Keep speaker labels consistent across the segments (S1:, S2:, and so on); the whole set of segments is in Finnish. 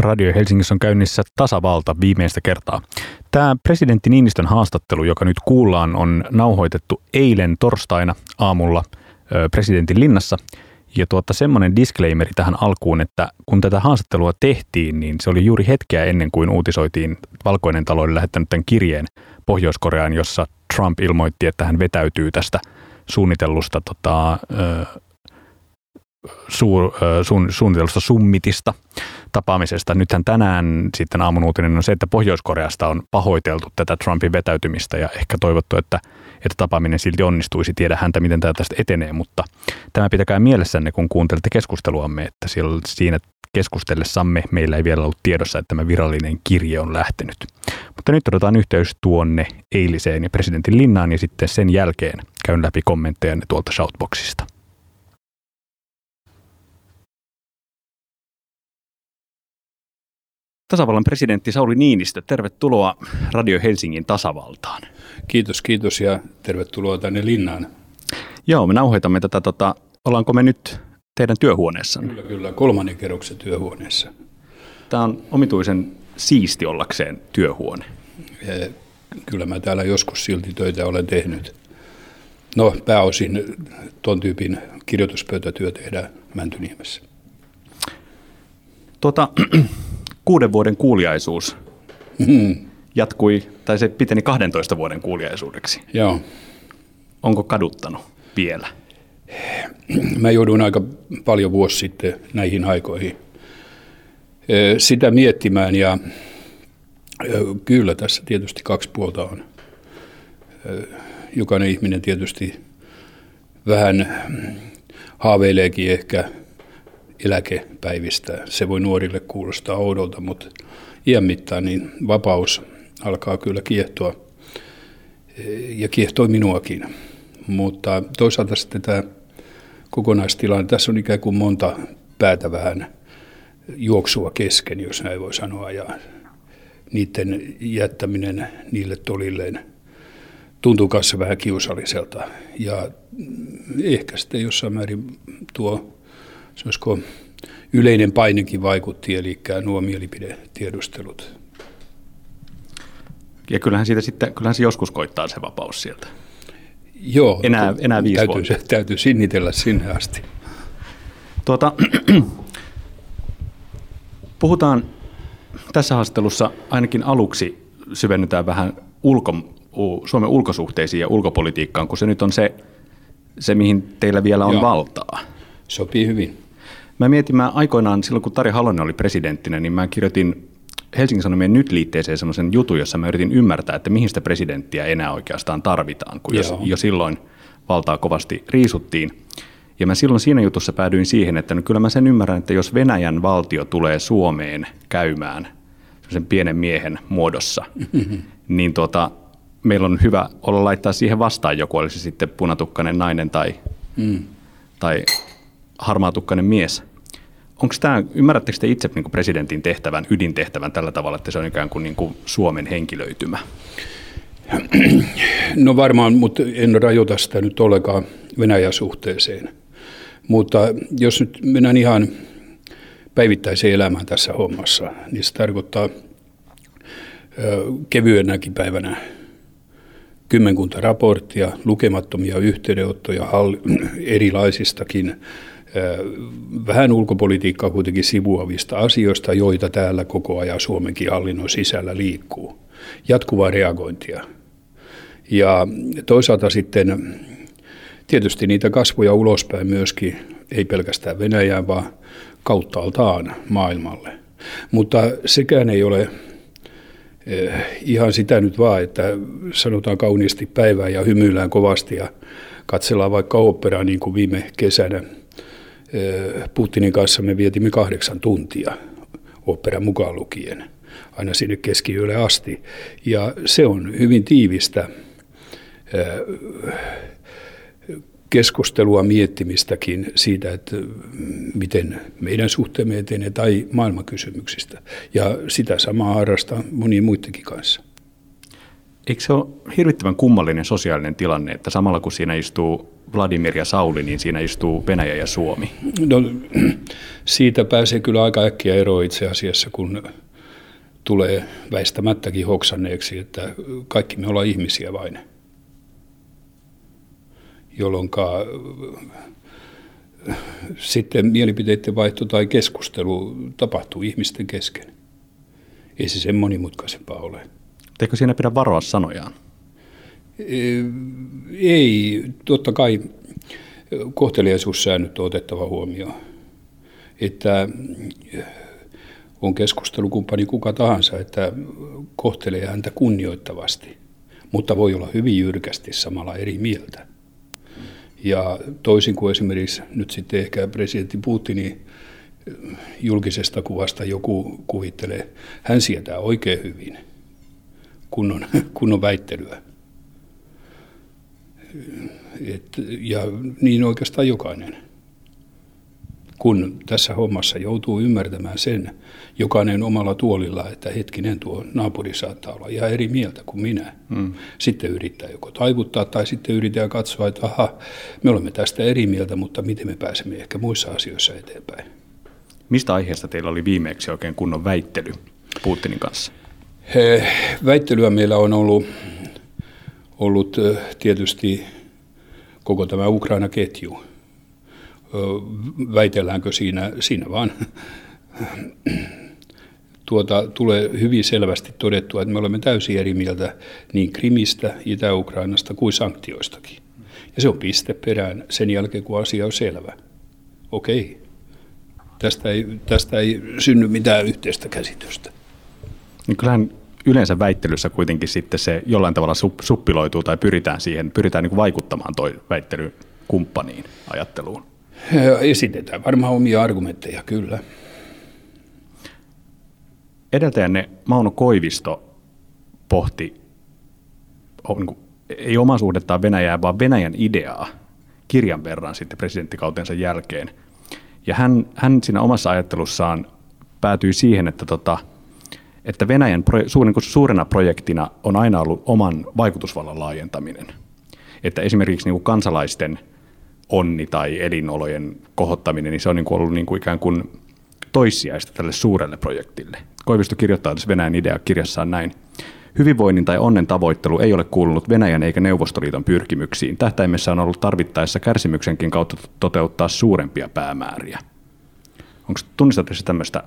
S1: Radio Helsingissä on käynnissä tasavalta viimeistä kertaa. Tämä presidentti Niinistön haastattelu, joka nyt kuullaan, on nauhoitettu eilen torstaina aamulla presidentin linnassa. Ja tuota, semmoinen disclaimeri tähän alkuun, että kun tätä haastattelua tehtiin, niin se oli juuri hetkeä ennen kuin uutisoitiin Valkoinen talo oli lähettänyt tämän kirjeen Pohjois-Koreaan, jossa Trump ilmoitti, että hän vetäytyy tästä suunnitellusta tota, suur, suun, suunnitellusta summitista tapaamisesta. Nythän tänään sitten aamun uutinen on se, että Pohjois-Koreasta on pahoiteltu tätä Trumpin vetäytymistä ja ehkä toivottu, että, että tapaaminen silti onnistuisi. Tiedä häntä, miten tämä tästä etenee, mutta tämä pitäkää mielessänne, kun kuuntelette keskusteluamme, että siinä keskustellessamme meillä ei vielä ollut tiedossa, että tämä virallinen kirje on lähtenyt. Mutta nyt otetaan yhteys tuonne eiliseen ja presidentin linnaan ja sitten sen jälkeen käyn läpi kommenttejanne tuolta shoutboxista. Tasavallan presidentti Sauli Niinistö, tervetuloa Radio Helsingin tasavaltaan.
S2: Kiitos, kiitos ja tervetuloa tänne linnaan.
S1: Joo, me nauhoitamme tätä, tota, ollaanko me nyt teidän työhuoneessa?
S2: Kyllä, kyllä, kolmannen kerroksen työhuoneessa.
S1: Tämä on omituisen siisti ollakseen työhuone.
S2: Kyllä mä täällä joskus silti töitä olen tehnyt. No pääosin tuon tyypin kirjoituspöytätyö tehdään Mäntyniemessä.
S1: Tuota, kuuden vuoden kuuliaisuus hmm. jatkui, tai se piteni 12 vuoden kuuliaisuudeksi.
S2: Joo.
S1: Onko kaduttanut vielä?
S2: Mä joudun aika paljon vuosi sitten näihin aikoihin sitä miettimään ja kyllä tässä tietysti kaksi puolta on. Jokainen ihminen tietysti vähän haaveileekin ehkä eläkepäivistä. Se voi nuorille kuulostaa oudolta, mutta iän mittaan niin vapaus alkaa kyllä kiehtoa ja kiehtoi minuakin. Mutta toisaalta sitten tämä kokonaistilanne, tässä on ikään kuin monta päätä vähän juoksua kesken, jos näin voi sanoa, ja niiden jättäminen niille tolilleen tuntuu kanssa vähän kiusalliselta. Ja ehkä sitten jossain määrin tuo se olisiko yleinen painekin vaikutti, eli nuo mielipidetiedustelut.
S1: Ja kyllähän siitä sitten, kyllähän se joskus koittaa se vapaus sieltä.
S2: Joo,
S1: enää, enää viisi
S2: täytyy, vuotta. täytyy sinnitellä sinne asti.
S1: Tuota, puhutaan tässä haastattelussa ainakin aluksi syvennytään vähän ulko, Suomen ulkosuhteisiin ja ulkopolitiikkaan, kun se nyt on se, se mihin teillä vielä on Joo. valtaa.
S2: Sopii hyvin.
S1: Mä mietin, mä aikoinaan silloin kun Tari Halonen oli presidenttinä, niin mä kirjoitin Helsingin Sanomien nyt-liitteeseen semmoisen jutun, jossa mä yritin ymmärtää, että mihin sitä presidenttiä enää oikeastaan tarvitaan, kun jos, jo silloin valtaa kovasti riisuttiin. Ja mä silloin siinä jutussa päädyin siihen, että no kyllä mä sen ymmärrän, että jos Venäjän valtio tulee Suomeen käymään sen pienen miehen muodossa, niin tuota, meillä on hyvä olla laittaa siihen vastaan joku, olisi sitten punatukkainen nainen tai, mm. tai harmaatukkainen mies. Onko tämä, ymmärrättekö te itse niin presidentin tehtävän, ydintehtävän tällä tavalla, että se on ikään kuin, niin kuin Suomen henkilöitymä?
S2: No varmaan, mutta en rajoita sitä nyt ollenkaan Venäjän suhteeseen. Mutta jos nyt mennään ihan päivittäiseen elämään tässä hommassa, niin se tarkoittaa kevyenäkin päivänä kymmenkunta raporttia, lukemattomia yhteydenottoja erilaisistakin vähän ulkopolitiikkaa kuitenkin sivuavista asioista, joita täällä koko ajan Suomenkin hallinnon sisällä liikkuu. Jatkuvaa reagointia. Ja toisaalta sitten tietysti niitä kasvoja ulospäin myöskin, ei pelkästään Venäjään, vaan kauttaaltaan maailmalle. Mutta sekään ei ole ihan sitä nyt vaan, että sanotaan kauniisti päivää ja hymyillään kovasti ja katsellaan vaikka operaa niin kuin viime kesänä – Putinin kanssa me vietimme kahdeksan tuntia, opera mukaan lukien, aina sinne keskiyölle asti. Ja se on hyvin tiivistä keskustelua miettimistäkin siitä, että miten meidän suhteemme etenee tai maailmankysymyksistä. Ja sitä samaa harrastaa moni muidenkin kanssa.
S1: Eikö se ole hirvittävän kummallinen sosiaalinen tilanne, että samalla kun siinä istuu Vladimir ja Sauli, niin siinä istuu Venäjä ja Suomi?
S2: No, siitä pääsee kyllä aika äkkiä eroon itse asiassa, kun tulee väistämättäkin hoksanneeksi, että kaikki me ollaan ihmisiä vain. Jolloin sitten mielipiteiden vaihto tai keskustelu tapahtuu ihmisten kesken. Ei se sen monimutkaisempaa ole.
S1: Eikö siinä pidä varoa sanojaan?
S2: Ei, totta kai kohteliaisuussäännöt on otettava huomioon. Että on keskustelukumppani kuka tahansa, että kohtelee häntä kunnioittavasti, mutta voi olla hyvin jyrkästi samalla eri mieltä. Ja toisin kuin esimerkiksi nyt sitten ehkä presidentti Putinin julkisesta kuvasta joku kuvittelee, hän sietää oikein hyvin kunnon, kunnon väittelyä. Et, ja niin oikeastaan jokainen. Kun tässä hommassa joutuu ymmärtämään sen, jokainen omalla tuolilla, että hetkinen tuo naapuri saattaa olla ihan eri mieltä kuin minä. Mm. Sitten yrittää joko taivuttaa tai sitten yrittää katsoa, että aha, me olemme tästä eri mieltä, mutta miten me pääsemme ehkä muissa asioissa eteenpäin.
S1: Mistä aiheesta teillä oli viimeksi oikein kunnon väittely Putinin kanssa?
S2: He, väittelyä meillä on ollut, ollut tietysti koko tämä Ukraina-ketju. Väitelläänkö siinä, siinä vaan tuota, tulee hyvin selvästi todettua, että me olemme täysin eri mieltä niin Krimistä, Itä-Ukrainasta kuin sanktioistakin. Ja se on piste perään sen jälkeen, kun asia on selvä. Okei, tästä ei, tästä ei synny mitään yhteistä käsitystä.
S1: Niin kyllähän yleensä väittelyssä kuitenkin sitten se jollain tavalla suppiloituu tai pyritään siihen, pyritään niin vaikuttamaan toi väittelykumppaniin ajatteluun.
S2: Esitetään varmaan omia argumentteja, kyllä.
S1: Edeltäjänne Mauno Koivisto pohti niin kuin, ei omaa suhdettaan Venäjää, vaan Venäjän ideaa kirjan verran sitten presidenttikautensa jälkeen. Ja hän, hän siinä omassa ajattelussaan päätyi siihen, että, tota, että Venäjän niin suurena projektina on aina ollut oman vaikutusvallan laajentaminen. Että esimerkiksi niin kuin kansalaisten onni tai elinolojen kohottaminen, niin se on niin kuin ollut niin kuin ikään kuin toissijaista tälle suurelle projektille. Koivisto kirjoittaa tässä Venäjän idea kirjassaan näin. Hyvinvoinnin tai onnen tavoittelu ei ole kuulunut Venäjän eikä Neuvostoliiton pyrkimyksiin. Tähtäimessä on ollut tarvittaessa kärsimyksenkin kautta toteuttaa suurempia päämääriä. Onko tunnistatte tämmöistä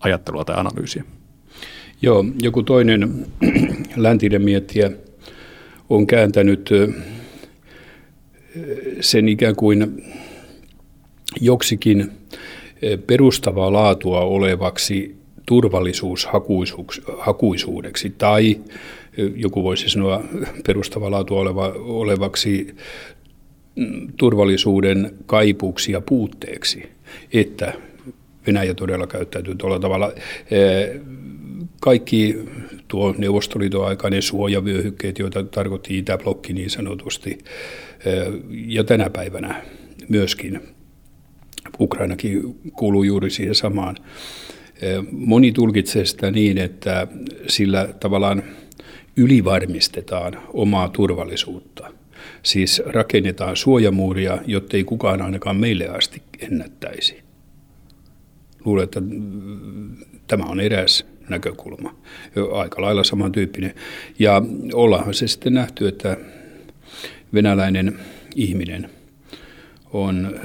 S1: ajattelua tai analyysiä?
S2: Joo, joku toinen läntinen miettiä on kääntänyt sen ikään kuin joksikin perustavaa laatua olevaksi turvallisuushakuisuudeksi tai joku voisi sanoa perustavaa laatua oleva, olevaksi mm, turvallisuuden kaipuuksi ja puutteeksi, että Venäjä todella käyttäytyy tuolla tavalla. Kaikki tuo Neuvostoliiton aikainen suojavyöhykkeet, joita tarkoitti Itäblokki niin sanotusti, ja tänä päivänä myöskin Ukrainakin kuuluu juuri siihen samaan. Moni tulkitsee sitä niin, että sillä tavallaan ylivarmistetaan omaa turvallisuutta. Siis rakennetaan suojamuuria, jotta ei kukaan ainakaan meille asti ennättäisi. Luulen, että tämä on eräs näkökulma, aika lailla samantyyppinen. Ja ollaanhan se sitten nähty, että venäläinen ihminen on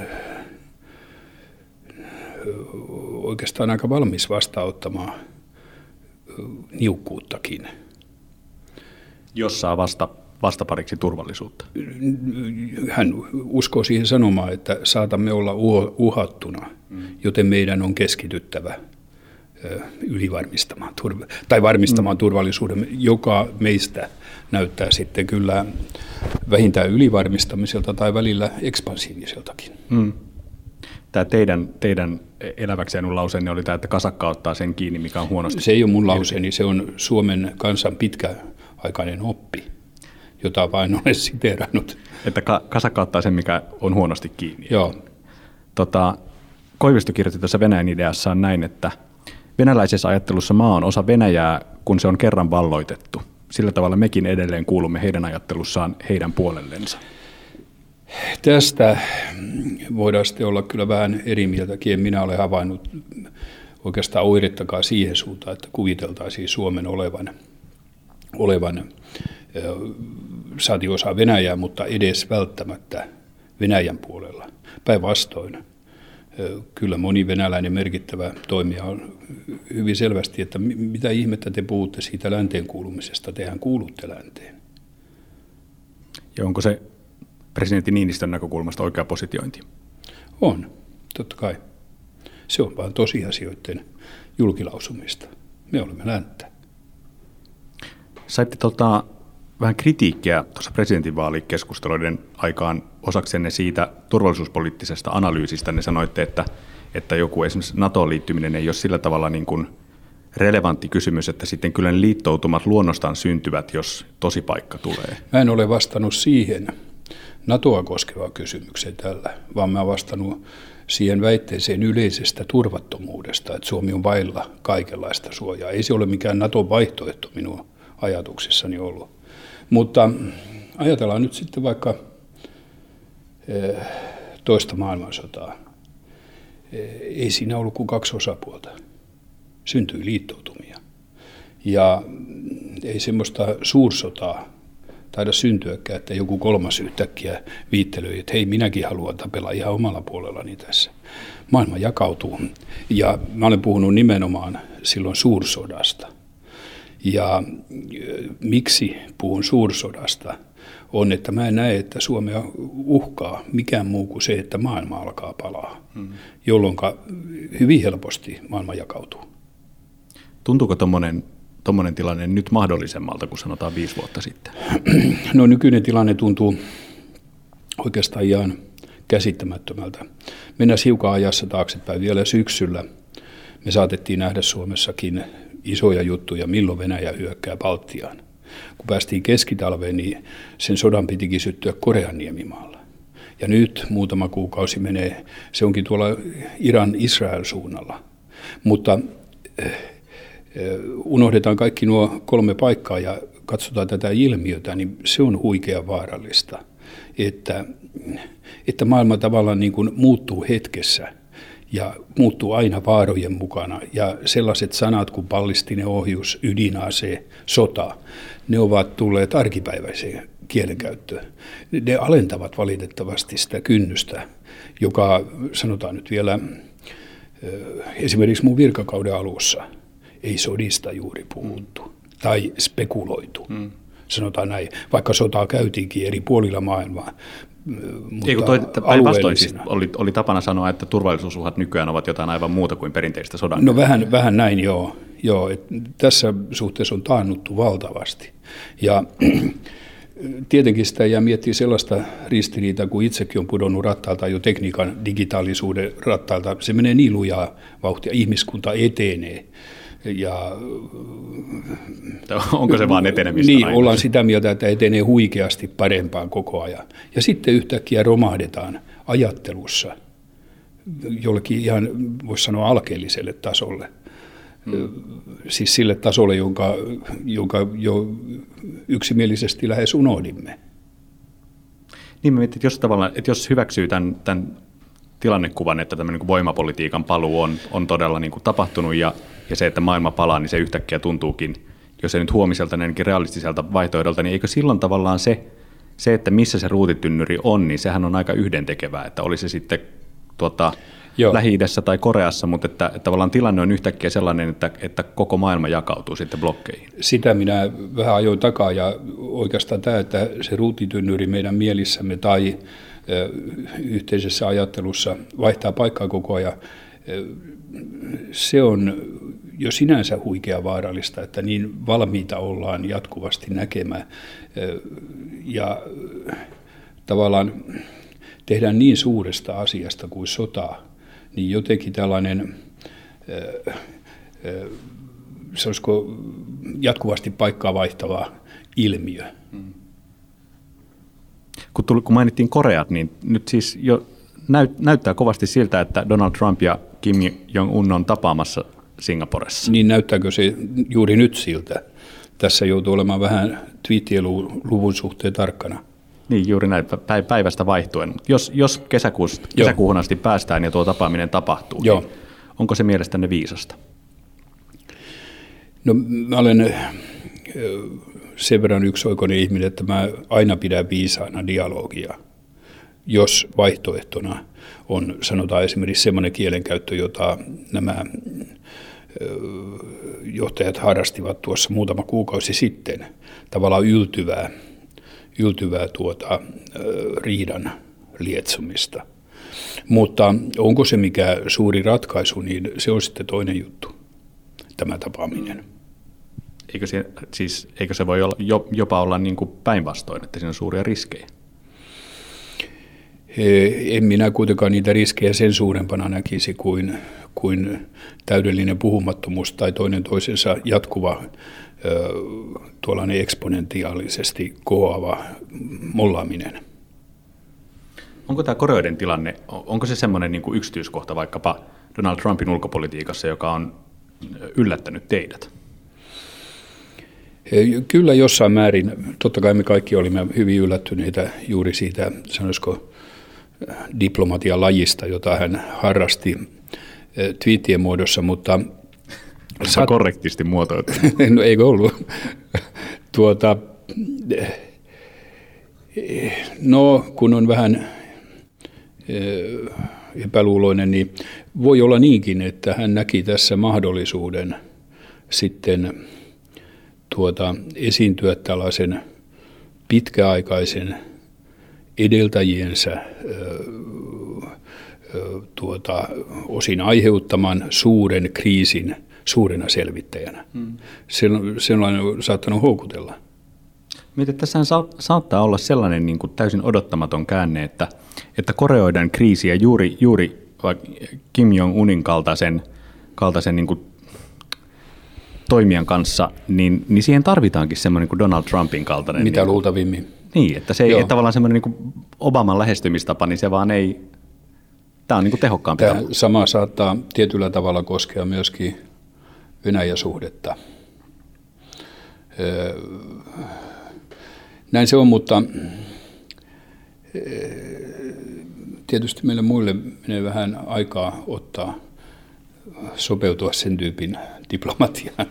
S2: oikeastaan aika valmis vastaanottamaan niukkuuttakin.
S1: Jos saa vasta, vastapariksi turvallisuutta.
S2: Hän uskoo siihen sanomaan, että saatamme olla uhattuna, mm. joten meidän on keskityttävä ylivarmistamaan tai varmistamaan mm. turvallisuuden, joka meistä näyttää sitten kyllä vähintään ylivarmistamiselta tai välillä ekspansiiviseltakin. Mm
S1: tämä teidän, teidän eläväksi jäänyt lauseenne oli tämä, että kasakka ottaa sen kiinni, mikä on huonosti.
S2: Se ei ole mun lauseeni, se on Suomen kansan pitkäaikainen oppi, jota vain olen siteerannut.
S1: Että ka- kasakka ottaa sen, mikä on huonosti kiinni.
S2: Joo.
S1: Tota, Koivisto kirjoitti tässä Venäjän ideassaan näin, että venäläisessä ajattelussa maa on osa Venäjää, kun se on kerran valloitettu. sillä tavalla mekin edelleen kuulumme heidän ajattelussaan heidän puolellensa?
S2: Tästä voidaan sitten olla kyllä vähän eri mieltäkin. En minä olen havainnut oikeastaan oirettakaan siihen suuntaan, että kuviteltaisiin Suomen olevan, olevan saati osa Venäjää, mutta edes välttämättä Venäjän puolella. Päinvastoin kyllä moni venäläinen merkittävä toimija on hyvin selvästi, että mitä ihmettä te puhutte siitä länteen kuulumisesta, tehän kuulutte länteen.
S1: Ja onko se presidentti Niinistön näkökulmasta oikea positiointi?
S2: On, totta kai. Se on vain tosiasioiden julkilausumista. Me olemme länttä.
S1: Saitte tota, vähän kritiikkiä tuossa presidentinvaalikeskusteluiden aikaan osaksenne siitä turvallisuuspoliittisesta analyysistä. Ne sanoitte, että, että joku esimerkiksi NATO-liittyminen ei ole sillä tavalla niin kuin relevantti kysymys, että sitten kyllä ne liittoutumat luonnostaan syntyvät, jos tosipaikka tulee.
S2: Mä en ole vastannut siihen NATOa koskevaan kysymykseen tällä, vaan mä vastannut siihen väitteeseen yleisestä turvattomuudesta, että Suomi on vailla kaikenlaista suojaa. Ei se ole mikään nato vaihtoehto minun ajatuksissani ollut. Mutta ajatellaan nyt sitten vaikka eh, toista maailmansotaa. Eh, ei siinä ollut kuin kaksi osapuolta. Syntyi liittoutumia. Ja ei semmoista suursotaa taida syntyäkään, että joku kolmas yhtäkkiä viittelöi, että hei, minäkin haluan tapella ihan omalla puolellani tässä. Maailma jakautuu. Ja mä olen puhunut nimenomaan silloin suursodasta. Ja miksi puhun suursodasta? On, että mä en näe, että Suomea uhkaa mikään muu kuin se, että maailma alkaa palaa, mm. jolloin hyvin helposti maailma jakautuu.
S1: Tuntuuko tuommoinen tilanne nyt mahdollisemmalta kuin sanotaan viisi vuotta sitten?
S2: No nykyinen tilanne tuntuu oikeastaan ihan käsittämättömältä. Mennään hiukan ajassa taaksepäin vielä syksyllä. Me saatettiin nähdä Suomessakin isoja juttuja, milloin Venäjä hyökkää Baltiaan. Kun päästiin keskitalveen, niin sen sodan pitikin syttyä Korean niemimaalla. Ja nyt muutama kuukausi menee, se onkin tuolla Iran-Israel suunnalla. Mutta eh, unohdetaan kaikki nuo kolme paikkaa ja katsotaan tätä ilmiötä, niin se on huikea vaarallista, että, että maailma tavallaan niin kuin muuttuu hetkessä ja muuttuu aina vaarojen mukana. Ja sellaiset sanat kuin pallistinen ohjus, ydinase, sota, ne ovat tulleet arkipäiväiseen kielenkäyttöön. Ne alentavat valitettavasti sitä kynnystä, joka sanotaan nyt vielä esimerkiksi mun virkakauden alussa – ei sodista juuri puhuttu mm. tai spekuloitu. Mm. Sanotaan näin, vaikka sotaa käytiinkin eri puolilla maailmaa.
S1: Mutta Eikö toi, päinvastoin siis oli, oli tapana sanoa, että turvallisuusuhat nykyään ovat jotain aivan muuta kuin perinteistä sodan.
S2: No vähän, vähän näin joo. joo et tässä suhteessa on taannuttu valtavasti. Ja tietenkin sitä jää miettiä sellaista ristiriitaa, kun itsekin on pudonnut rattaalta jo tekniikan digitaalisuuden rattaalta. Se menee niin lujaa vauhtia, ihmiskunta etenee ja,
S1: Onko se vaan etenemistä?
S2: Niin, aina? ollaan sitä mieltä, että etenee huikeasti parempaan koko ajan. Ja sitten yhtäkkiä romahdetaan ajattelussa jollekin ihan, voisi sanoa, alkeelliselle tasolle. Hmm. Siis sille tasolle, jonka, jonka jo yksimielisesti lähes unohdimme.
S1: Niin mä mietin, että jos, tavallaan, että jos hyväksyy tämän, tämän tilannekuvan, että tämmöinen niin voimapolitiikan paluu on, on todella niin kuin tapahtunut ja ja se, että maailma palaa, niin se yhtäkkiä tuntuukin, jos se nyt huomiselta ainakin realistiselta vaihtoehdolta, niin eikö silloin tavallaan se, se, että missä se ruutitynnyri on, niin sehän on aika yhdentekevää, että oli se sitten tuota, lähi tai Koreassa, mutta että, että tavallaan tilanne on yhtäkkiä sellainen, että, että koko maailma jakautuu sitten blokkeihin.
S2: Sitä minä vähän ajoin takaa ja oikeastaan tämä, että se ruutitynnyri meidän mielissämme tai yhteisessä ajattelussa vaihtaa paikkaa koko ajan, se on jo sinänsä huikea vaarallista, että niin valmiita ollaan jatkuvasti näkemään ja tavallaan tehdään niin suuresta asiasta kuin sota, niin jotenkin tällainen, se olisiko jatkuvasti paikkaa vaihtava ilmiö. Hmm.
S1: Kun, tuli, kun mainittiin Koreat, niin nyt siis jo näyt, näyttää kovasti siltä, että Donald Trump ja Kim Jong-un on tapaamassa Singaporessa.
S2: Niin näyttääkö se juuri nyt siltä? tässä joutuu olemaan vähän twiittien luvun suhteen tarkkana.
S1: Niin, juuri näin päivästä vaihtuen. Jos, jos kesäkuuhun asti päästään ja tuo tapaaminen tapahtuu, Joo. niin onko se mielestänne viisasta?
S2: No mä olen sen verran yksioikoinen ihminen, että mä aina pidän viisaana dialogia, jos vaihtoehtona on sanotaan esimerkiksi semmoinen kielenkäyttö, jota nämä johtajat harrastivat tuossa muutama kuukausi sitten, tavallaan yltyvää, yltyvää tuota, riidan lietsomista. Mutta onko se mikä suuri ratkaisu, niin se on sitten toinen juttu, tämä tapaaminen.
S1: Eikö se, siis, eikö se voi olla, jopa olla niin kuin päinvastoin, että siinä on suuria riskejä?
S2: En minä kuitenkaan niitä riskejä sen suurempana näkisi kuin, kuin täydellinen puhumattomuus tai toinen toisensa jatkuva tuollainen eksponentiaalisesti kohoava mollaaminen.
S1: Onko tämä Koreoiden tilanne, onko se semmoinen niin kuin yksityiskohta vaikkapa Donald Trumpin ulkopolitiikassa, joka on yllättänyt teidät?
S2: Kyllä jossain määrin. Totta kai me kaikki olimme hyvin yllättyneitä juuri siitä, sanoisiko, diplomatian lajista, jota hän harrasti twiittien muodossa, mutta...
S1: Sat... korrektisti muotoiltu.
S2: no eikö ollut. tuota, no, kun on vähän epäluuloinen, niin voi olla niinkin, että hän näki tässä mahdollisuuden sitten tuota, esiintyä tällaisen pitkäaikaisen edeltäjiensä tuota, osin aiheuttaman suuren kriisin suurena selvittäjänä. Hmm. Sellainen on saattanut houkutella.
S1: Mietin, tässä saattaa olla sellainen niin kuin täysin odottamaton käänne, että, että koreoidaan kriisiä juuri, juuri Kim Jong-unin kaltaisen, kaltaisen niin kuin toimijan kanssa, niin, niin siihen tarvitaankin semmoinen kuin Donald Trumpin kaltainen.
S2: Mitä niin, luultavimmin.
S1: Niin, että se ei, että tavallaan semmoinen niin Obaman lähestymistapa, niin se vaan ei, tämä on niin kuin tehokkaampi. Tämä
S2: sama saattaa tietyllä tavalla koskea myöskin Venäjä-suhdetta. Näin se on, mutta tietysti meille muille menee vähän aikaa ottaa sopeutua sen tyypin diplomatiaan,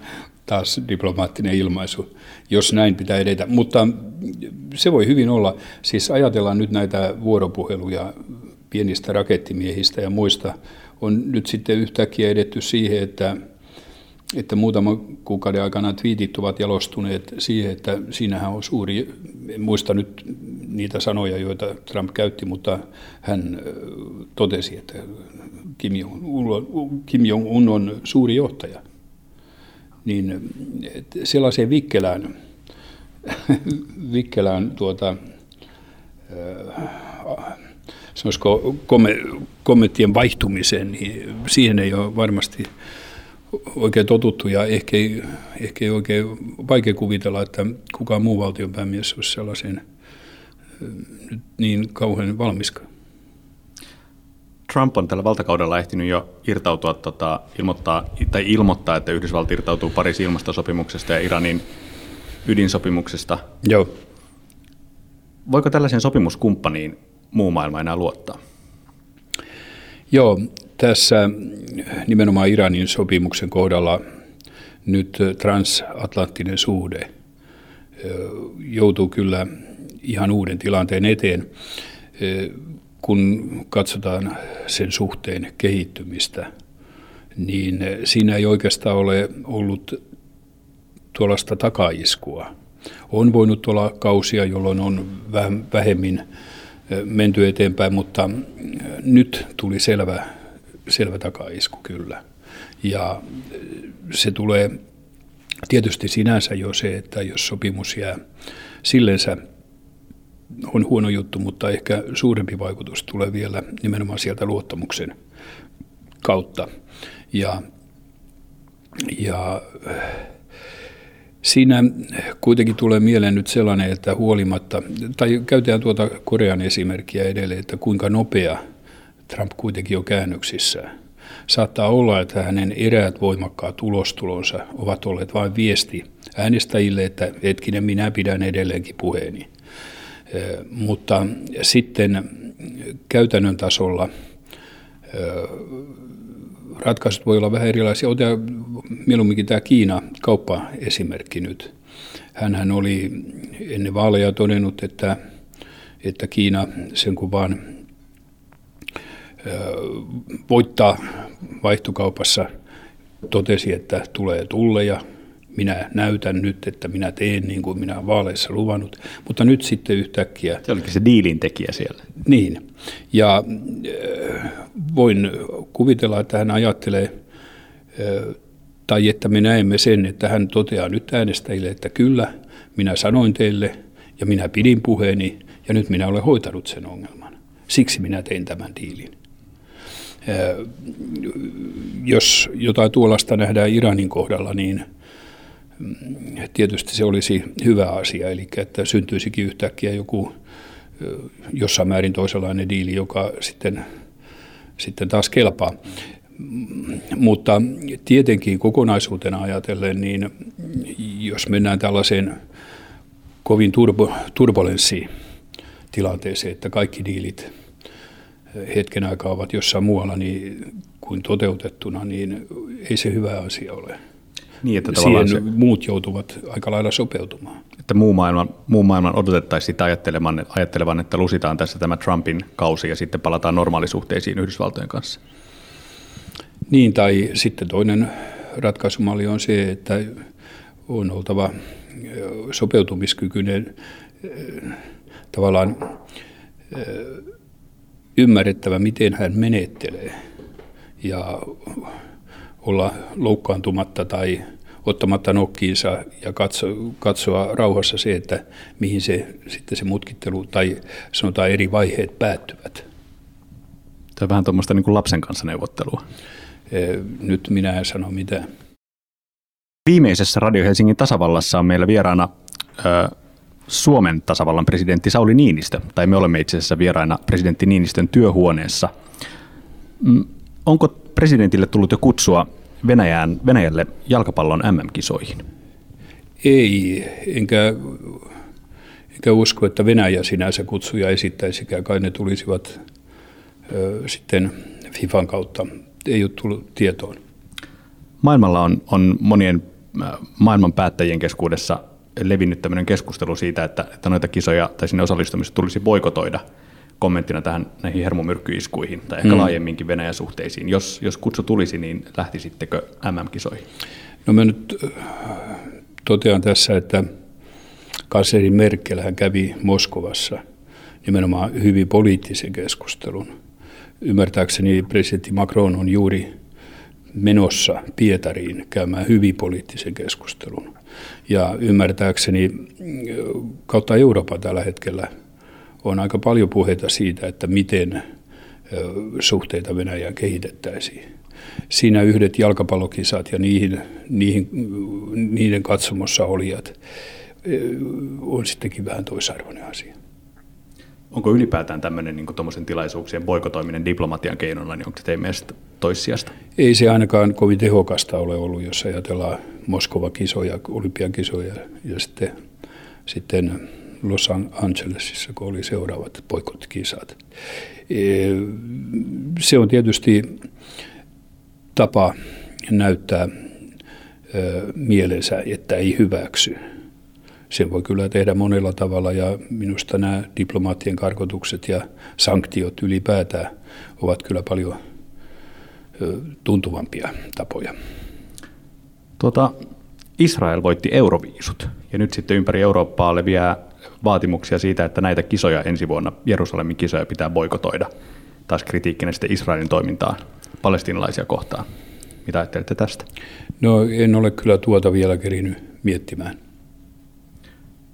S2: taas diplomaattinen ilmaisu, jos näin pitää edetä. Mutta se voi hyvin olla, siis ajatellaan nyt näitä vuoropuheluja pienistä rakettimiehistä ja muista, on nyt sitten yhtäkkiä edetty siihen, että että muutama kuukauden aikana twiitit ovat jalostuneet siihen, että siinähän on suuri, en muista nyt niitä sanoja, joita Trump käytti, mutta hän totesi, että Kim Jong-un on suuri johtaja. Niin sellaiseen vikkelään, vikkelään tuota, sanoisiko kommenttien vaihtumiseen, niin siihen ei ole varmasti oikein totuttu ja ehkä ei, ehkä ei oikein vaikea kuvitella, että kukaan muu valtionpäämies olisi sellaisen niin kauhean valmiskaan.
S1: Trump on tällä valtakaudella ehtinyt jo irtautua, tota, ilmoittaa, tai ilmoittaa, että Yhdysvallat irtautuu Pariisin ilmastosopimuksesta ja Iranin ydinsopimuksesta.
S2: Joo.
S1: Voiko tällaisen sopimuskumppaniin muu maailma enää luottaa?
S2: Joo, tässä nimenomaan Iranin sopimuksen kohdalla nyt transatlanttinen suhde joutuu kyllä ihan uuden tilanteen eteen kun katsotaan sen suhteen kehittymistä, niin siinä ei oikeastaan ole ollut tuollaista takaiskua. On voinut olla kausia, jolloin on vähemmin menty eteenpäin, mutta nyt tuli selvä, selvä takaisku kyllä. Ja se tulee tietysti sinänsä jo se, että jos sopimus jää sillensä on huono juttu, mutta ehkä suurempi vaikutus tulee vielä nimenomaan sieltä luottamuksen kautta. Ja, ja siinä kuitenkin tulee mieleen nyt sellainen, että huolimatta, tai käytetään tuota Korean esimerkkiä edelleen, että kuinka nopea Trump kuitenkin on käännöksissä. Saattaa olla, että hänen eräät voimakkaat ulostulonsa ovat olleet vain viesti äänestäjille, että hetkinen, minä pidän edelleenkin puheeni. Mutta sitten käytännön tasolla ratkaisut voi olla vähän erilaisia. Otetaan mieluumminkin tämä Kiina-kauppa-esimerkki nyt. Hänhän oli ennen vaaleja todennut, että, että Kiina sen kun vaan voittaa vaihtokaupassa, totesi, että tulee tulleja, minä näytän nyt, että minä teen niin kuin minä olen vaaleissa luvannut, mutta nyt sitten yhtäkkiä...
S1: Se olikin se diilin tekijä siellä.
S2: Niin, ja voin kuvitella, että hän ajattelee, tai että me näemme sen, että hän toteaa nyt äänestäjille, että kyllä, minä sanoin teille ja minä pidin puheeni ja nyt minä olen hoitanut sen ongelman. Siksi minä tein tämän diilin. Jos jotain tuollaista nähdään Iranin kohdalla, niin tietysti se olisi hyvä asia, eli että syntyisikin yhtäkkiä joku jossain määrin toisenlainen diili, joka sitten, sitten taas kelpaa. Mutta tietenkin kokonaisuutena ajatellen, niin jos mennään tällaiseen kovin turbo, turbulenssiin tilanteeseen, että kaikki diilit hetken aikaa ovat jossain muualla niin, kuin toteutettuna, niin ei se hyvä asia ole. Niin, että Siihen se, muut joutuvat aika lailla sopeutumaan.
S1: Että muu maailman, muu maailman odotettaisiin sitä ajattelevan, ajattelevan, että lusitaan tässä tämä Trumpin kausi ja sitten palataan normaalisuhteisiin Yhdysvaltojen kanssa.
S2: Niin, tai sitten toinen ratkaisumalli on se, että on oltava sopeutumiskykyinen tavallaan ymmärrettävä, miten hän menettelee ja olla loukkaantumatta tai ottamatta nokkiinsa ja katso, katsoa rauhassa se, että mihin se sitten se mutkittelu tai sanotaan eri vaiheet päättyvät.
S1: Tämä on vähän tuommoista niin kuin lapsen kanssa neuvottelua.
S2: Nyt minä en sano mitään.
S1: Viimeisessä Radio Helsingin tasavallassa on meillä vieraana ö, Suomen tasavallan presidentti Sauli Niinistö, tai me olemme itse asiassa vieraina presidentti Niinistön työhuoneessa. Mm, onko presidentille tullut jo kutsua Venäjään, Venäjälle jalkapallon MM-kisoihin?
S2: Ei, enkä, enkä usko, että Venäjä sinänsä kutsuja esittäisikään. Kai ne tulisivat ö, sitten FIFAn kautta. Ei ole tullut tietoon.
S1: Maailmalla on, on monien maailman päättäjien keskuudessa levinnyt tämmöinen keskustelu siitä, että, että noita kisoja tai sinne osallistumista tulisi boikotoida kommenttina tähän näihin hermomyrkkyiskuihin tai ehkä hmm. laajemminkin Venäjän suhteisiin. Jos, jos kutsu tulisi, niin lähtisittekö MM-kisoihin?
S2: No mä nyt äh, totean tässä, että kansleri Merkel hän kävi Moskovassa nimenomaan hyvin poliittisen keskustelun. Ymmärtääkseni presidentti Macron on juuri menossa Pietariin käymään hyvin poliittisen keskustelun. Ja ymmärtääkseni kautta Euroopan tällä hetkellä on aika paljon puheita siitä, että miten suhteita Venäjään kehitettäisiin. Siinä yhdet jalkapallokisat ja niihin, niihin, niiden katsomossa olijat on sittenkin vähän toisarvoinen asia.
S1: Onko ylipäätään tämmöinen niin tilaisuuksien boikotoiminen diplomatian keinona, niin onko se teidän mielestä toissijasta?
S2: Ei se ainakaan kovin tehokasta ole ollut, jos ajatellaan Moskova-kisoja, olympiakisoja ja sitten, sitten Los Angelesissa, kun oli seuraavat boikottikisat. E, se on tietysti tapa näyttää mielensä, että ei hyväksy sen voi kyllä tehdä monella tavalla ja minusta nämä diplomaattien karkotukset ja sanktiot ylipäätään ovat kyllä paljon tuntuvampia tapoja.
S1: Tuota, Israel voitti euroviisut ja nyt sitten ympäri Eurooppaa leviää vaatimuksia siitä, että näitä kisoja ensi vuonna, Jerusalemin kisoja pitää boikotoida. Taas kritiikkinä sitten Israelin toimintaa palestinalaisia kohtaan. Mitä ajattelette tästä?
S2: No en ole kyllä tuota vielä kerinyt miettimään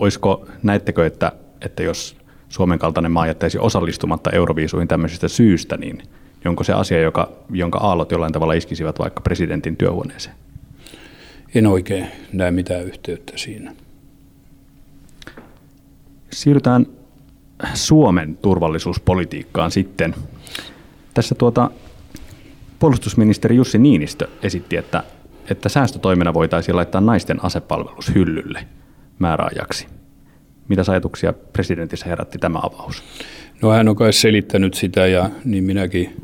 S1: olisiko, näettekö, että, että jos Suomen kaltainen maa jättäisi osallistumatta euroviisuihin tämmöisestä syystä, niin onko se asia, joka, jonka aallot jollain tavalla iskisivät vaikka presidentin työhuoneeseen?
S2: En oikein näe mitään yhteyttä siinä.
S1: Siirrytään Suomen turvallisuuspolitiikkaan sitten. Tässä tuota, Puolustusministeri Jussi Niinistö esitti, että, että säästötoimena voitaisiin laittaa naisten asepalvelus hyllylle määräajaksi. Mitä ajatuksia presidentissä herätti tämä avaus?
S2: No hän on kai selittänyt sitä ja niin minäkin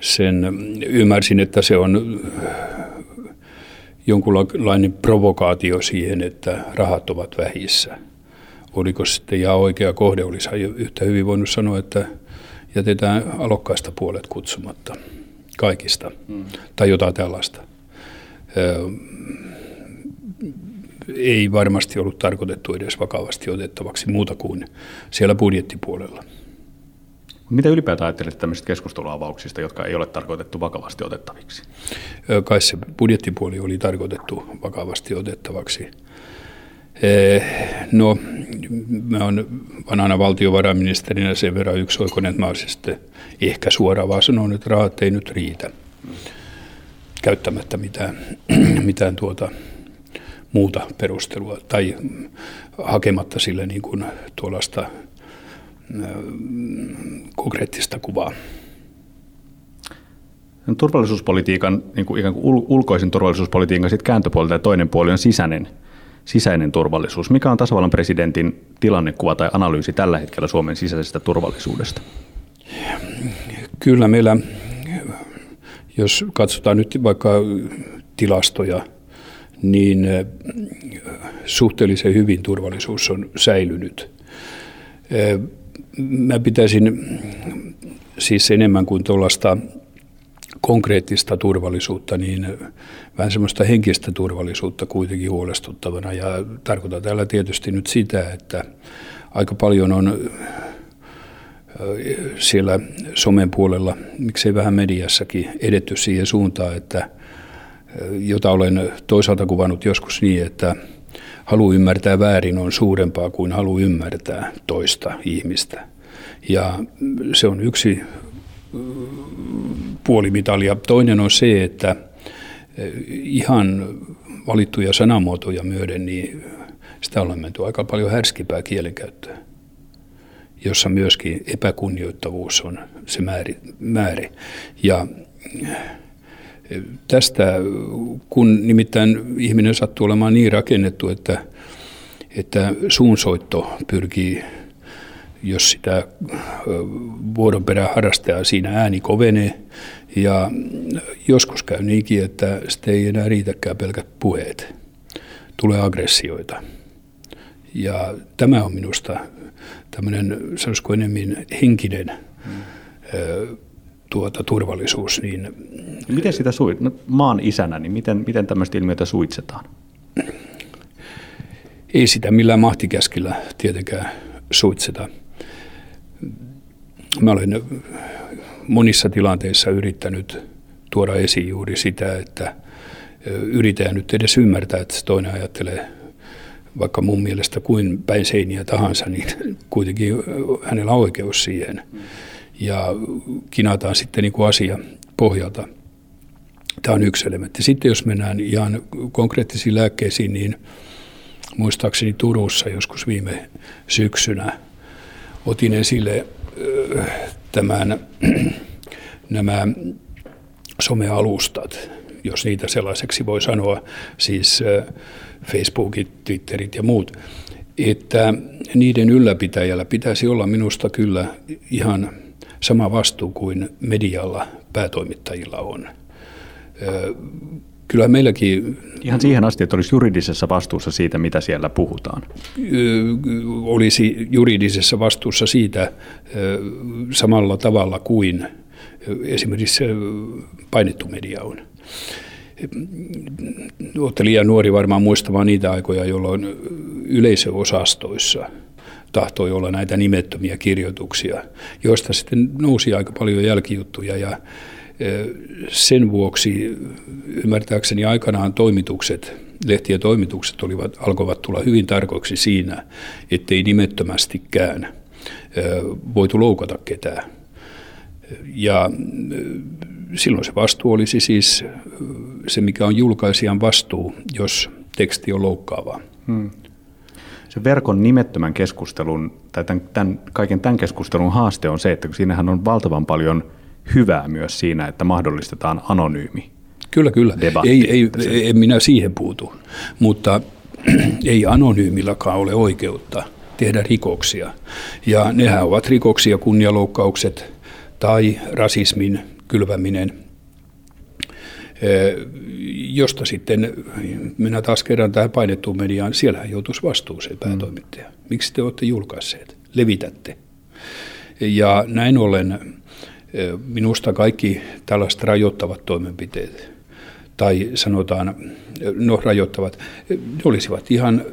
S2: sen ymmärsin, että se on jonkunlainen provokaatio siihen, että rahat ovat vähissä. Oliko sitten ja oikea kohde, olisi yhtä hyvin voinut sanoa, että jätetään alokkaista puolet kutsumatta kaikista mm. tai jotain tällaista. Ei varmasti ollut tarkoitettu edes vakavasti otettavaksi muuta kuin siellä budjettipuolella.
S1: Mitä ylipäätään ajattelet tämmöisistä keskusteluavauksista, jotka ei ole tarkoitettu vakavasti otettaviksi?
S2: Kai se budjettipuoli oli tarkoitettu vakavasti otettavaksi. No, mä olen vanhana valtiovarainministerinä sen verran yksioikoinen, että mä olisin sitten ehkä suoraan vaan sanonut, että rahat ei nyt riitä käyttämättä mitään, mitään tuota muuta perustelua tai hakematta sille niin kuin tuollaista konkreettista kuvaa.
S1: Turvallisuuspolitiikan, niin kuin ikään kuin ulkoisen turvallisuuspolitiikan sit kääntöpuolelta ja toinen puoli on sisäinen, sisäinen turvallisuus. Mikä on tasavallan presidentin tilannekuva tai analyysi tällä hetkellä Suomen sisäisestä turvallisuudesta?
S2: Kyllä meillä, jos katsotaan nyt vaikka tilastoja, niin suhteellisen hyvin turvallisuus on säilynyt mä pitäisin siis enemmän kuin tuollaista konkreettista turvallisuutta, niin vähän semmoista henkistä turvallisuutta kuitenkin huolestuttavana. Ja tarkoitan täällä tietysti nyt sitä, että aika paljon on siellä somen puolella, miksei vähän mediassakin, edetty siihen suuntaan, että jota olen toisaalta kuvannut joskus niin, että halu ymmärtää väärin on suurempaa kuin halu ymmärtää toista ihmistä. Ja se on yksi puolimitalia. Toinen on se, että ihan valittuja sanamuotoja myöden, niin sitä ollaan menty aika paljon härskipää kielenkäyttöä, jossa myöskin epäkunnioittavuus on se määri. määri. Ja tästä, kun nimittäin ihminen sattuu olemaan niin rakennettu, että, että suunsoitto pyrkii, jos sitä vuodon perään harrastaa, siinä ääni kovenee ja joskus käy niinkin, että sitten ei enää riitäkään pelkät puheet. Tulee aggressioita. Ja tämä on minusta tämmöinen, sanoisiko enemmän henkinen mm tuota, turvallisuus. Niin,
S1: miten sitä suit, no, maan isänä, niin miten, miten tämmöistä ilmiötä suitsetaan?
S2: Ei sitä millään mahtikäskillä tietenkään suitseta. Mä olen monissa tilanteissa yrittänyt tuoda esiin juuri sitä, että yritetään nyt edes ymmärtää, että toinen ajattelee vaikka mun mielestä kuin päin seiniä tahansa, niin kuitenkin hänellä on oikeus siihen. Ja kinataan sitten niin kuin asia pohjalta. Tämä on yksi elementti. Sitten jos mennään ihan konkreettisiin lääkkeisiin, niin muistaakseni Turussa joskus viime syksynä otin esille tämän, nämä somealustat, jos niitä sellaiseksi voi sanoa, siis Facebookit, Twitterit ja muut, että niiden ylläpitäjällä pitäisi olla minusta kyllä ihan sama vastuu kuin medialla päätoimittajilla on. Kyllä meilläkin...
S1: Ihan siihen asti, että olisi juridisessa vastuussa siitä, mitä siellä puhutaan.
S2: Olisi juridisessa vastuussa siitä samalla tavalla kuin esimerkiksi painettu media on. Olette liian nuori varmaan muistamaan niitä aikoja, jolloin yleisöosastoissa – tahtoi olla näitä nimettömiä kirjoituksia, joista sitten nousi aika paljon jälkijuttuja ja sen vuoksi ymmärtääkseni aikanaan toimitukset, lehtien toimitukset olivat, alkoivat tulla hyvin tarkoiksi siinä, ettei nimettömästikään voitu loukata ketään. Ja silloin se vastuu olisi siis se, mikä on julkaisijan vastuu, jos teksti on loukkaava. Hmm
S1: se verkon nimettömän keskustelun, tai tämän, tämän, kaiken tämän keskustelun haaste on se, että siinähän on valtavan paljon hyvää myös siinä, että mahdollistetaan anonyymi
S2: Kyllä, kyllä. Ei, ei, ei, en minä siihen puutu, mutta ei anonyymillakaan ole oikeutta tehdä rikoksia. Ja nehän ovat rikoksia, kunnialoukkaukset tai rasismin kylväminen, josta sitten, minä taas kerran tähän painettuun mediaan, siellähän joutuisi vastuuseen päätoimittaja. Miksi te olette julkaisseet? Levitätte. Ja näin ollen minusta kaikki tällaiset rajoittavat toimenpiteet, tai sanotaan, no rajoittavat, ne olisivat ihan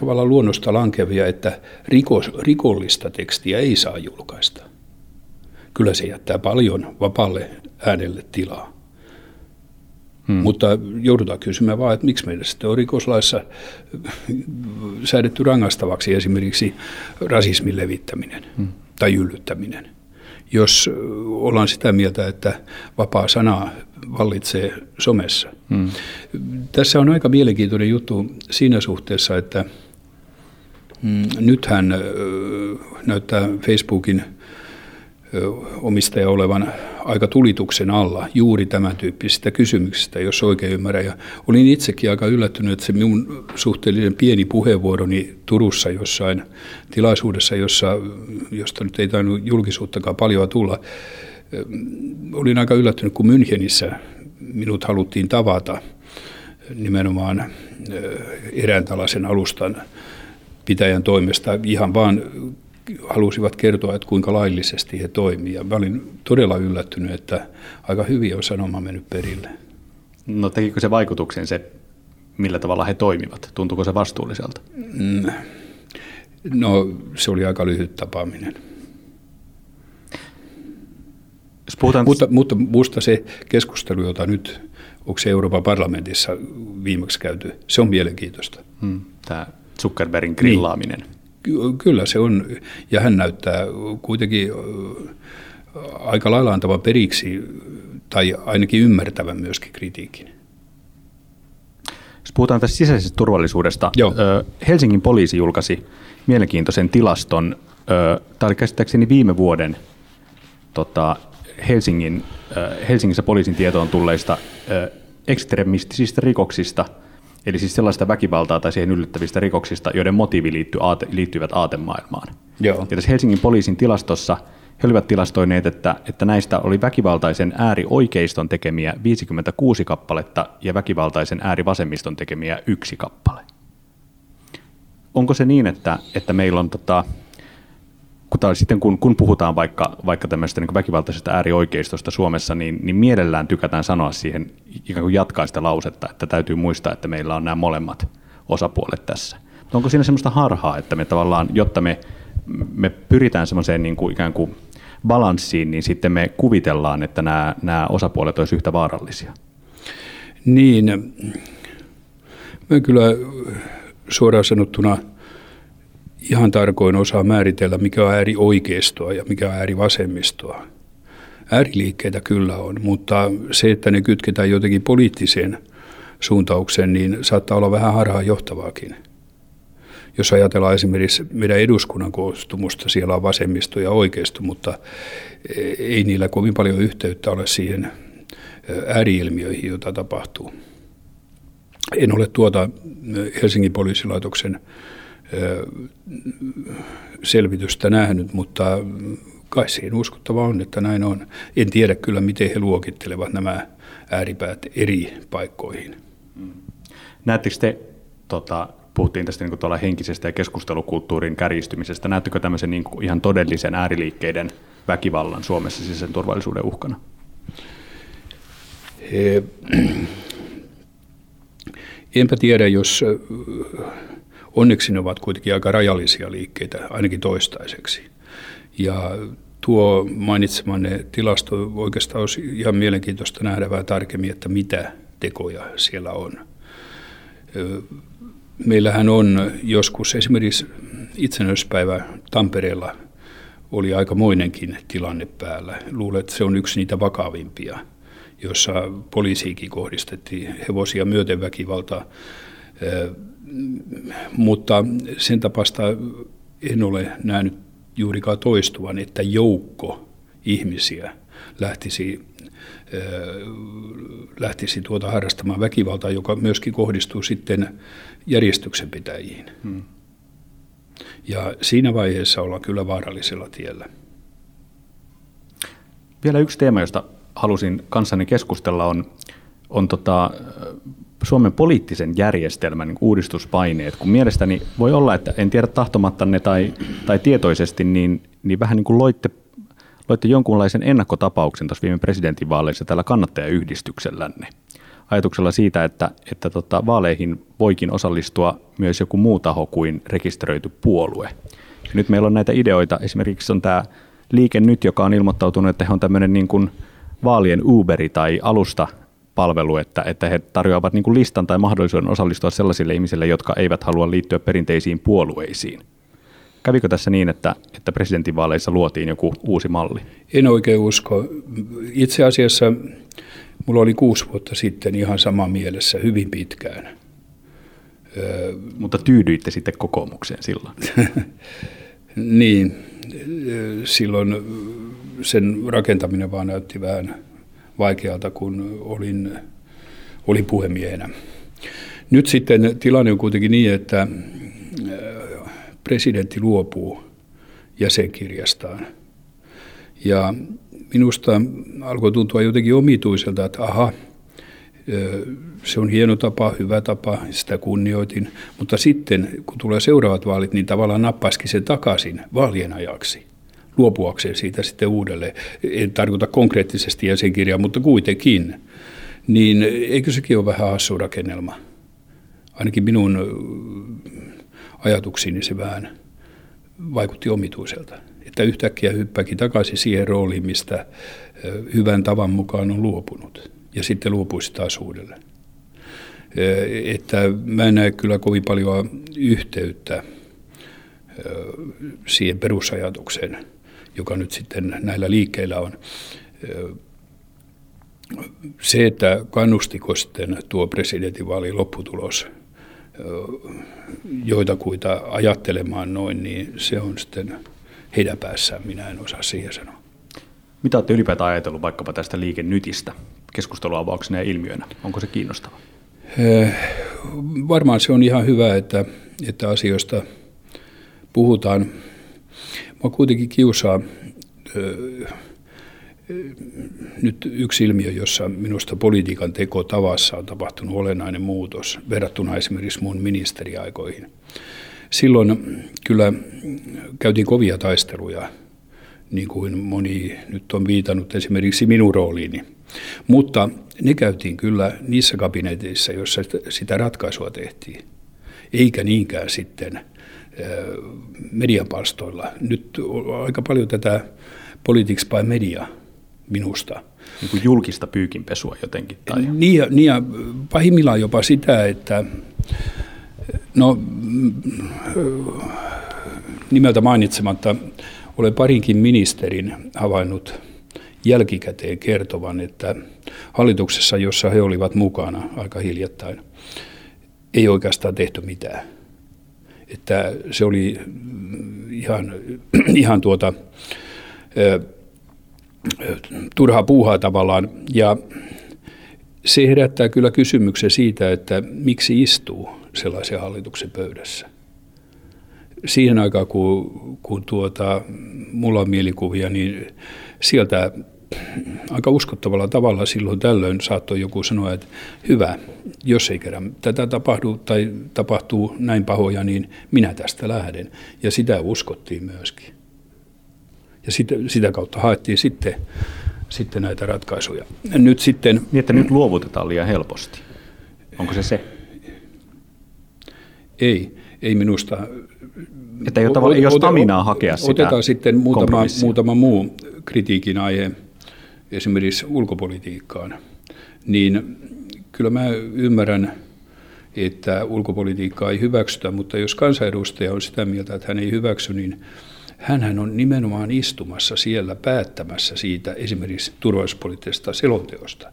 S2: tavallaan luonnosta lankevia, että rikos, rikollista tekstiä ei saa julkaista. Kyllä se jättää paljon vapalle äänelle tilaa. Hmm. Mutta joudutaan kysymään vaan, että miksi meillä sitten on rikoslaissa säädetty rangaistavaksi esimerkiksi rasismin levittäminen hmm. tai yllyttäminen. Jos ollaan sitä mieltä, että vapaa sana vallitsee somessa. Hmm. Tässä on aika mielenkiintoinen juttu siinä suhteessa, että mm, nythän näyttää Facebookin omistaja olevan aika tulituksen alla juuri tämän tyyppisistä kysymyksistä, jos oikein ymmärrän. Ja olin itsekin aika yllättynyt, että se minun suhteellisen pieni puheenvuoroni Turussa jossain tilaisuudessa, jossa, josta nyt ei tainnut julkisuuttakaan paljon tulla, olin aika yllättynyt, kun Münchenissä minut haluttiin tavata nimenomaan erään tällaisen alustan pitäjän toimesta ihan vaan halusivat kertoa, että kuinka laillisesti he toimivat. mä olin todella yllättynyt, että aika hyvin on sanoma mennyt perille.
S1: No tekikö se vaikutuksen se, millä tavalla he toimivat? Tuntuuko se vastuulliselta? Mm.
S2: No se oli aika lyhyt tapaaminen.
S1: puhutaan...
S2: mutta, mutta minusta se keskustelu, jota nyt, onko se Euroopan parlamentissa viimeksi käyty, se on mielenkiintoista. Hmm,
S1: tämä Zuckerbergin grillaaminen.
S2: Niin, kyllä se on, ja hän näyttää kuitenkin aika lailla antavan periksi, tai ainakin ymmärtävän myöskin kritiikin.
S1: Jos puhutaan tästä sisäisestä turvallisuudesta, Joo. Helsingin poliisi julkaisi mielenkiintoisen tilaston, oli käsittääkseni viime vuoden tota, Helsingin, Helsingissä poliisin tietoon tulleista ekstremistisistä rikoksista, eli siis sellaista väkivaltaa tai siihen yllättävistä rikoksista, joiden motiivi liittyy aate, liittyvät aatemaailmaan. Joo. Ja tässä Helsingin poliisin tilastossa he olivat tilastoineet, että, että näistä oli väkivaltaisen äärioikeiston tekemiä 56 kappaletta ja väkivaltaisen äärivasemmiston tekemiä yksi kappale. Onko se niin, että, että meillä on tota, kun, sitten kun, kun puhutaan vaikka, vaikka tämmöisestä niin väkivaltaisesta äärioikeistosta Suomessa, niin, niin mielellään tykätään sanoa siihen, ikään kuin jatkaa sitä lausetta, että täytyy muistaa, että meillä on nämä molemmat osapuolet tässä. Mutta onko siinä semmoista harhaa, että me tavallaan, jotta me, me pyritään semmoiseen niin kuin ikään kuin balanssiin, niin sitten me kuvitellaan, että nämä, nämä osapuolet olisivat yhtä vaarallisia?
S2: Niin, mä kyllä suoraan sanottuna – ihan tarkoin osaa määritellä, mikä on äärioikeistoa ja mikä on äärivasemmistoa. Ääriliikkeitä kyllä on, mutta se, että ne kytketään jotenkin poliittiseen suuntaukseen, niin saattaa olla vähän harhaan johtavaakin. Jos ajatellaan esimerkiksi meidän eduskunnan koostumusta, siellä on vasemmisto ja oikeisto, mutta ei niillä kovin paljon yhteyttä ole siihen ääriilmiöihin, joita tapahtuu. En ole tuota Helsingin poliisilaitoksen selvitystä nähnyt, mutta kai siihen uskottava on, että näin on. En tiedä kyllä, miten he luokittelevat nämä ääripäät eri paikkoihin.
S1: Näettekö te, tota, puhuttiin tästä niin tuolla henkisestä ja keskustelukulttuurin kärjistymisestä, näettekö tämmöisen niin kuin ihan todellisen ääriliikkeiden väkivallan Suomessa sisäisen turvallisuuden uhkana? He,
S2: enpä tiedä, jos Onneksi ne ovat kuitenkin aika rajallisia liikkeitä, ainakin toistaiseksi. Ja tuo mainitsemanne tilasto oikeastaan olisi ihan mielenkiintoista nähdä vähän tarkemmin, että mitä tekoja siellä on. Meillähän on joskus esimerkiksi itsenäispäivä Tampereella oli aikamoinenkin tilanne päällä. Luulen, että se on yksi niitä vakavimpia, jossa poliisiikin kohdistettiin hevosia myöten väkivaltaa mutta sen tapasta en ole nähnyt juurikaan toistuvan, että joukko ihmisiä lähtisi, lähtisi tuota harrastamaan väkivaltaa, joka myöskin kohdistuu sitten järjestyksenpitäjiin. Hmm. Ja siinä vaiheessa ollaan kyllä vaarallisella tiellä.
S1: Vielä yksi teema, josta halusin kanssani keskustella, on, on tota, Suomen poliittisen järjestelmän niin uudistuspaineet, kun mielestäni voi olla, että en tiedä tahtomattanne tai, tai tietoisesti, niin, niin vähän niin kuin loitte, loitte jonkunlaisen ennakkotapauksen tuossa viime presidentinvaaleissa tällä kannattajayhdistyksellänne. Ajatuksella siitä, että, että tota, vaaleihin voikin osallistua myös joku muu taho kuin rekisteröity puolue. Ja nyt meillä on näitä ideoita, esimerkiksi on tämä Liike Nyt, joka on ilmoittautunut, että he on tämmöinen niin kuin vaalien Uberi tai alusta palvelu, että, että he tarjoavat niin kuin listan tai mahdollisuuden osallistua sellaisille ihmisille, jotka eivät halua liittyä perinteisiin puolueisiin. Kävikö tässä niin, että, että presidentinvaaleissa luotiin joku uusi malli?
S2: En oikein usko. Itse asiassa mulla oli kuusi vuotta sitten ihan sama mielessä hyvin pitkään.
S1: Mutta tyydyitte sitten kokoomukseen silloin.
S2: niin, silloin sen rakentaminen vaan näytti vähän vaikealta, kun olin, olin puhemiehenä. Nyt sitten tilanne on kuitenkin niin, että äh, presidentti luopuu jäsenkirjastaan. Ja minusta alkoi tuntua jotenkin omituiselta, että aha, äh, se on hieno tapa, hyvä tapa, sitä kunnioitin. Mutta sitten, kun tulee seuraavat vaalit, niin tavallaan nappaisikin sen takaisin vaalien ajaksi luopuakseen siitä sitten uudelleen. En tarkoita konkreettisesti jäsenkirjaa, mutta kuitenkin. Niin eikö sekin ole vähän hassu rakennelma? Ainakin minun ajatuksiini se vähän vaikutti omituiselta. Että yhtäkkiä hyppääkin takaisin siihen rooliin, mistä hyvän tavan mukaan on luopunut. Ja sitten luopuisi taas uudelleen. Että mä en näe kyllä kovin paljon yhteyttä siihen perusajatukseen – joka nyt sitten näillä liikkeillä on. Se, että kannustiko sitten tuo presidentinvaalin lopputulos joitakuita ajattelemaan noin, niin se on sitten heidän päässään, minä en osaa siihen sanoa.
S1: Mitä olette ylipäätään ajatellut vaikkapa tästä liikennytistä keskusteluavauksena ja ilmiönä? Onko se kiinnostava?
S2: Varmaan se on ihan hyvä, että, että asioista puhutaan. Mua kuitenkin kiusaa nyt yksi ilmiö, jossa minusta politiikan teko tavassa on tapahtunut olennainen muutos verrattuna esimerkiksi mun ministeriaikoihin. Silloin kyllä käytiin kovia taisteluja, niin kuin moni nyt on viitannut esimerkiksi minun rooliini. Mutta ne käytiin kyllä niissä kabineteissa, joissa sitä ratkaisua tehtiin, eikä niinkään sitten mediapalstoilla. Nyt on aika paljon tätä politics by media minusta.
S1: Niin kuin julkista pyykinpesua jotenkin? Tai?
S2: Niin, ja, niin ja pahimmillaan jopa sitä, että no nimeltä mainitsematta olen parinkin ministerin havainnut jälkikäteen kertovan, että hallituksessa, jossa he olivat mukana aika hiljattain, ei oikeastaan tehty mitään että se oli ihan, ihan tuota, turhaa puuhaa tavallaan. Ja se herättää kyllä kysymyksen siitä, että miksi istuu sellaisen hallituksen pöydässä. Siihen aikaan, kun, kun tuota, mulla on mielikuvia, niin sieltä aika uskottavalla tavalla silloin tällöin saattoi joku sanoa, että hyvä, jos ei kerran tätä tapahdu tai tapahtuu näin pahoja, niin minä tästä lähden. Ja sitä uskottiin myöskin. Ja sitä, sitä kautta haettiin sitten, sitten näitä ratkaisuja.
S1: Nyt sitten... Niin, että nyt luovutetaan liian helposti. Onko se se?
S2: Ei, ei minusta.
S1: Että ei ole, ei ole staminaa hakea sitä
S2: Otetaan sitten muutama, muutama muu kritiikin aihe esimerkiksi ulkopolitiikkaan, niin kyllä mä ymmärrän, että ulkopolitiikkaa ei hyväksytä, mutta jos kansanedustaja on sitä mieltä, että hän ei hyväksy, niin hän on nimenomaan istumassa siellä päättämässä siitä esimerkiksi turvallisuuspoliittisesta selonteosta.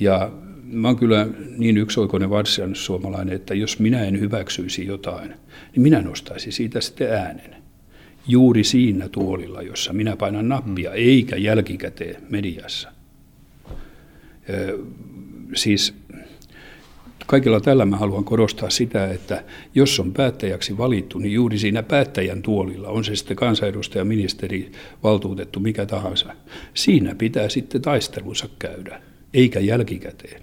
S2: Ja mä oon kyllä niin yksioikoinen varsinainen suomalainen, että jos minä en hyväksyisi jotain, niin minä nostaisin siitä sitten äänen. Juuri siinä tuolilla, jossa minä painan nappia, mm. eikä jälkikäteen mediassa. Ö, siis kaikilla tällä mä haluan korostaa sitä, että jos on päättäjäksi valittu, niin juuri siinä päättäjän tuolilla, on se sitten kansanedustaja, ministeri, valtuutettu, mikä tahansa, siinä pitää sitten taistelunsa käydä, eikä jälkikäteen.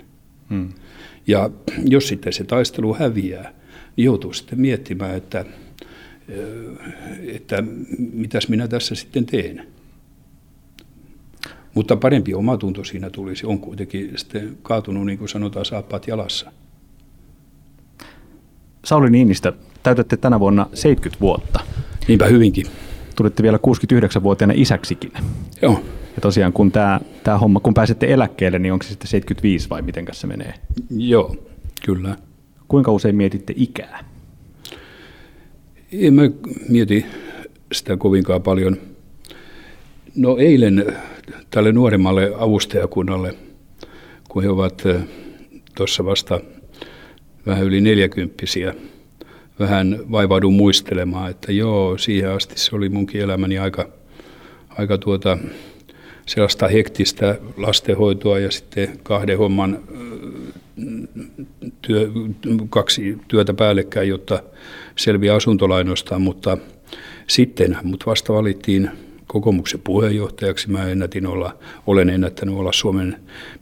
S2: Hmm. Ja jos sitten se taistelu häviää, niin joutuu sitten miettimään, että, että mitäs minä tässä sitten teen. Mutta parempi omatunto siinä tulisi, on kuitenkin sitten kaatunut, niin kuin sanotaan, saappaat jalassa.
S1: Sauli Niinistä, täytätte tänä vuonna 70 vuotta.
S2: Niinpä hyvinkin.
S1: Tulitte vielä 69-vuotiaana isäksikin.
S2: Joo.
S1: Ja tosiaan kun tämä, tämä homma, kun pääsette eläkkeelle, niin onko se sitten 75 vai miten se menee?
S2: Joo, kyllä.
S1: Kuinka usein mietitte ikää?
S2: En mä mieti sitä kovinkaan paljon. No eilen tälle nuoremmalle avustajakunnalle, kun he ovat eh, tuossa vasta vähän yli neljäkymppisiä, vähän vaivaudun muistelemaan, että joo, siihen asti se oli munkin elämäni aika, aika tuota, sellaista hektistä lastenhoitoa ja sitten kahden homman työ, kaksi työtä päällekkäin, jotta selviää asuntolainoista, mutta sitten mut vasta valittiin kokoomuksen puheenjohtajaksi. Mä ennätin olla, olen ennättänyt olla Suomen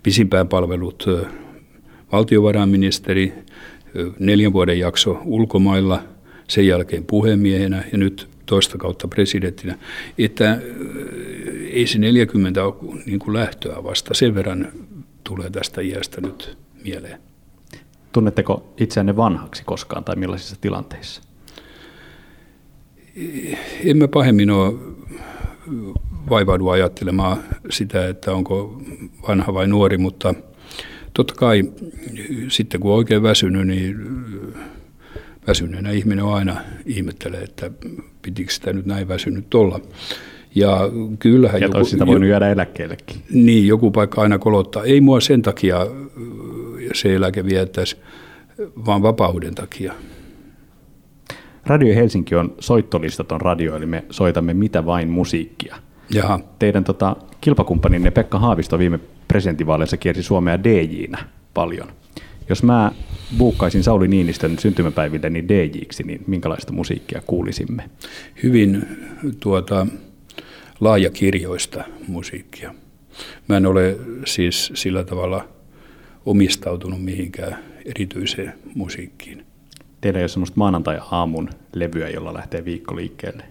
S2: pisimpään palvelut valtiovarainministeri, neljän vuoden jakso ulkomailla, sen jälkeen puhemiehenä ja nyt toista kautta presidenttinä, että ei se 40 ole niin kuin lähtöä vasta, sen verran tulee tästä iästä nyt mieleen.
S1: Tunnetteko itseänne vanhaksi koskaan tai millaisissa tilanteissa?
S2: En mä pahemmin ole vaivaudu ajattelemaan sitä, että onko vanha vai nuori, mutta totta kai sitten kun on oikein väsynyt, niin väsyneenä ihminen on aina ihmettelee, että pitikö sitä nyt näin väsynyt olla.
S1: Ja kyllähän ja joku, sitä voinut jäädä eläkkeellekin.
S2: Niin, joku paikka aina kolottaa. Ei mua sen takia se eläke viettäisi, vaan vapauden takia.
S1: Radio Helsinki on soittolistaton radio, eli me soitamme mitä vain musiikkia.
S2: Jaha.
S1: Teidän tota, kilpakumppaninne Pekka Haavisto viime presidentinvaaleissa kiersi Suomea DJ-nä paljon. Jos mä buukkaisin Sauli Niinistön syntymäpäiville niin DJ-ksi, niin minkälaista musiikkia kuulisimme?
S2: Hyvin tuota, laajakirjoista musiikkia. Mä en ole siis sillä tavalla omistautunut mihinkään erityiseen musiikkiin.
S1: Teillä ei ole semmoista maanantai-aamun levyä, jolla lähtee viikko liikkeelle?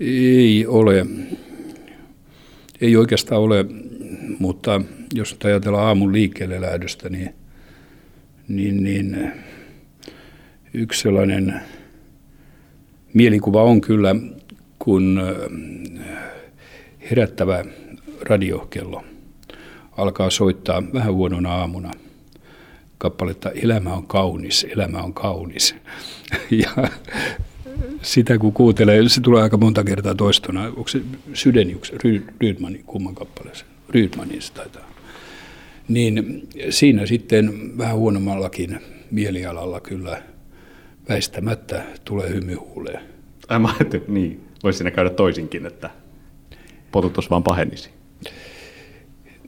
S2: Ei ole. Ei oikeastaan ole, mutta jos ajatellaan aamun liikkeelle lähdöstä, niin, niin, niin yksi sellainen mielikuva on kyllä, kun herättävä radiokello alkaa soittaa vähän huonona aamuna kappaletta Elämä on kaunis, elämä on kaunis. Ja sitä kun kuuntelee, se tulee aika monta kertaa toistona. Onko se Sydenius, Rydmanin, kumman kappaleeseen? Rydmanin se taitaa. Niin siinä sitten vähän huonommallakin mielialalla kyllä väistämättä tulee hymyhuuleen.
S1: Ai mä niin, voisi siinä käydä toisinkin, että potutus vaan pahenisi.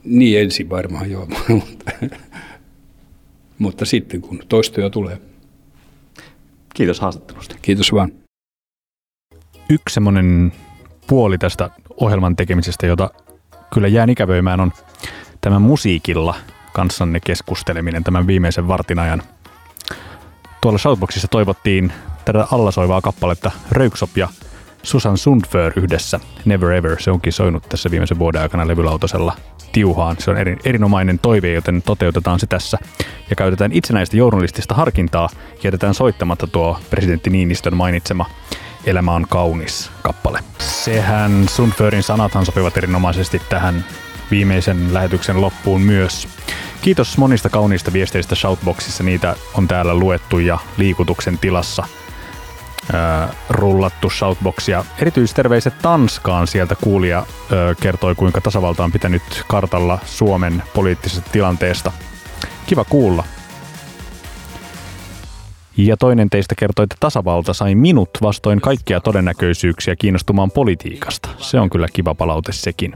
S2: Niin ensin varmaan joo, mutta, mutta sitten kun toistoja tulee.
S1: Kiitos haastattelusta.
S2: Kiitos vaan.
S1: Yksi semmoinen puoli tästä ohjelman tekemisestä, jota kyllä jään ikävöimään, on tämä musiikilla kanssanne keskusteleminen tämän viimeisen vartin ajan. Tuolla Shoutboxissa toivottiin tätä allasoivaa kappaletta Röyksop ja Susan Sundför yhdessä Never Ever. Se onkin soinut tässä viimeisen vuoden aikana levylautasella tiuhaan. Se on eri, erinomainen toive, joten toteutetaan se tässä. Ja käytetään itsenäistä journalistista harkintaa jätetään soittamatta tuo presidentti Niinistön mainitsema Elämä on kaunis kappale. Sehän Sundförin sanathan sopivat erinomaisesti tähän viimeisen lähetyksen loppuun myös. Kiitos monista kauniista viesteistä Shoutboxissa, niitä on täällä luettu ja liikutuksen tilassa – rullattu shoutboxia. Erityisterveiset Tanskaan sieltä kuulija kertoi, kuinka tasavalta on pitänyt kartalla Suomen poliittisesta tilanteesta. Kiva kuulla. Ja toinen teistä kertoi, että tasavalta sai minut vastoin kaikkia todennäköisyyksiä kiinnostumaan politiikasta. Se on kyllä kiva palaute sekin.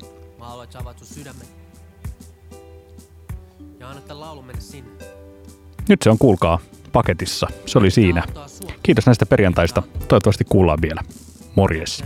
S1: Nyt se on, kuulkaa, paketissa. Se oli siinä. Kiitos näistä perjantaista. Toivottavasti kuullaan vielä. Morjes.